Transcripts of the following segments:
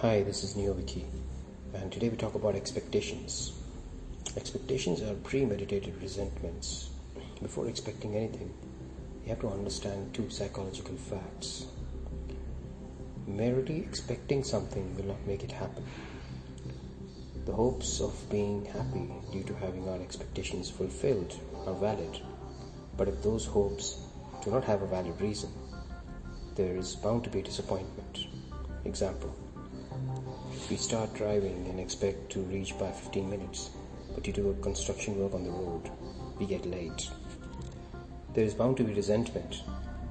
Hi, this is NeoViky, and today we talk about expectations. Expectations are premeditated resentments. Before expecting anything, you have to understand two psychological facts. Merely expecting something will not make it happen. The hopes of being happy due to having our expectations fulfilled are valid, but if those hopes do not have a valid reason, there is bound to be disappointment. Example we start driving and expect to reach by 15 minutes, but due to construction work on the road, we get late. There is bound to be resentment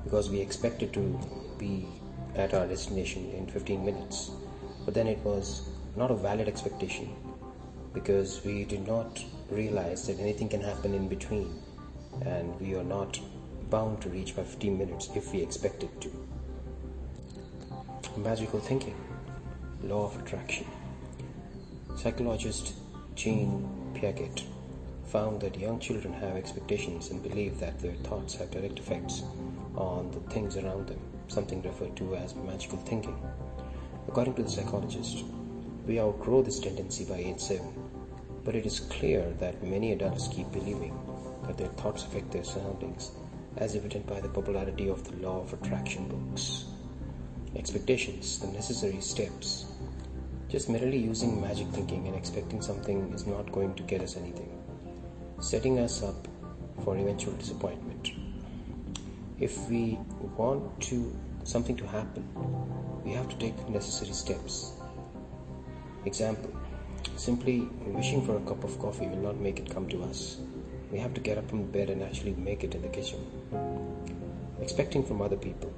because we expected to be at our destination in 15 minutes, but then it was not a valid expectation because we did not realize that anything can happen in between and we are not bound to reach by 15 minutes if we expected to. Magical thinking law of attraction. Psychologist Jean Piaget found that young children have expectations and believe that their thoughts have direct effects on the things around them, something referred to as magical thinking. According to the psychologist, we outgrow this tendency by age 7, but it is clear that many adults keep believing that their thoughts affect their surroundings, as evident by the popularity of the law of attraction books. Expectations, the necessary steps just merely using magic thinking and expecting something is not going to get us anything, setting us up for eventual disappointment. If we want to something to happen, we have to take necessary steps. Example Simply wishing for a cup of coffee will not make it come to us. We have to get up from bed and actually make it in the kitchen. Expecting from other people.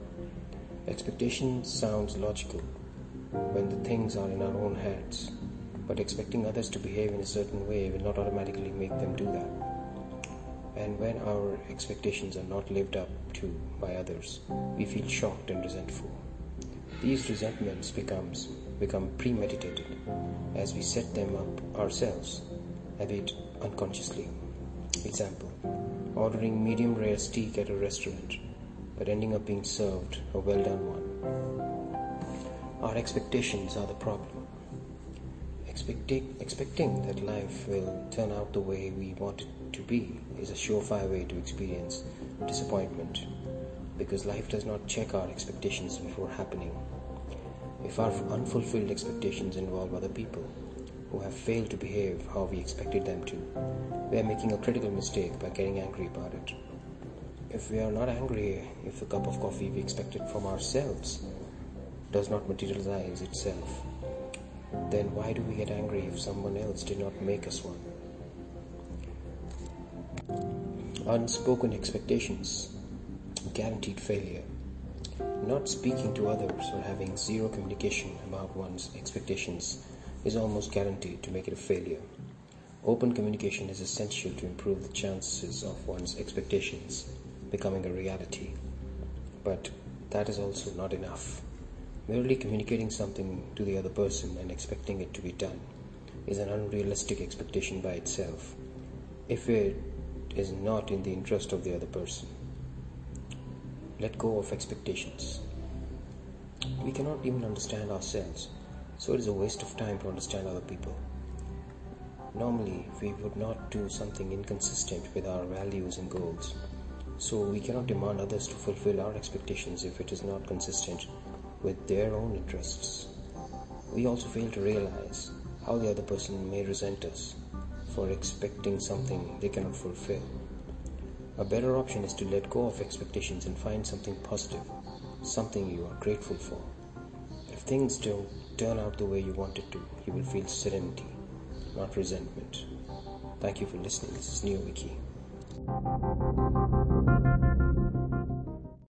Expectation sounds logical, when the things are in our own hands. But expecting others to behave in a certain way will not automatically make them do that. And when our expectations are not lived up to by others, we feel shocked and resentful. These resentments becomes become premeditated as we set them up ourselves, a bit unconsciously. Example ordering medium rare steak at a restaurant, but ending up being served a well done one. Our expectations are the problem. Expecting, expecting that life will turn out the way we want it to be is a surefire way to experience disappointment because life does not check our expectations before happening. If our unfulfilled expectations involve other people who have failed to behave how we expected them to, we are making a critical mistake by getting angry about it. If we are not angry if the cup of coffee we expected from ourselves does not materialize itself, then why do we get angry if someone else did not make us one? Unspoken expectations, guaranteed failure. Not speaking to others or having zero communication about one's expectations is almost guaranteed to make it a failure. Open communication is essential to improve the chances of one's expectations becoming a reality. But that is also not enough. Merely communicating something to the other person and expecting it to be done is an unrealistic expectation by itself if it is not in the interest of the other person. Let go of expectations. We cannot even understand ourselves, so it is a waste of time to understand other people. Normally, we would not do something inconsistent with our values and goals, so we cannot demand others to fulfill our expectations if it is not consistent with their own interests. We also fail to realize how the other person may resent us for expecting something they cannot fulfill. A better option is to let go of expectations and find something positive, something you are grateful for. If things don't turn out the way you wanted to, you will feel serenity, not resentment. Thank you for listening. This is NeoViky. Thank you.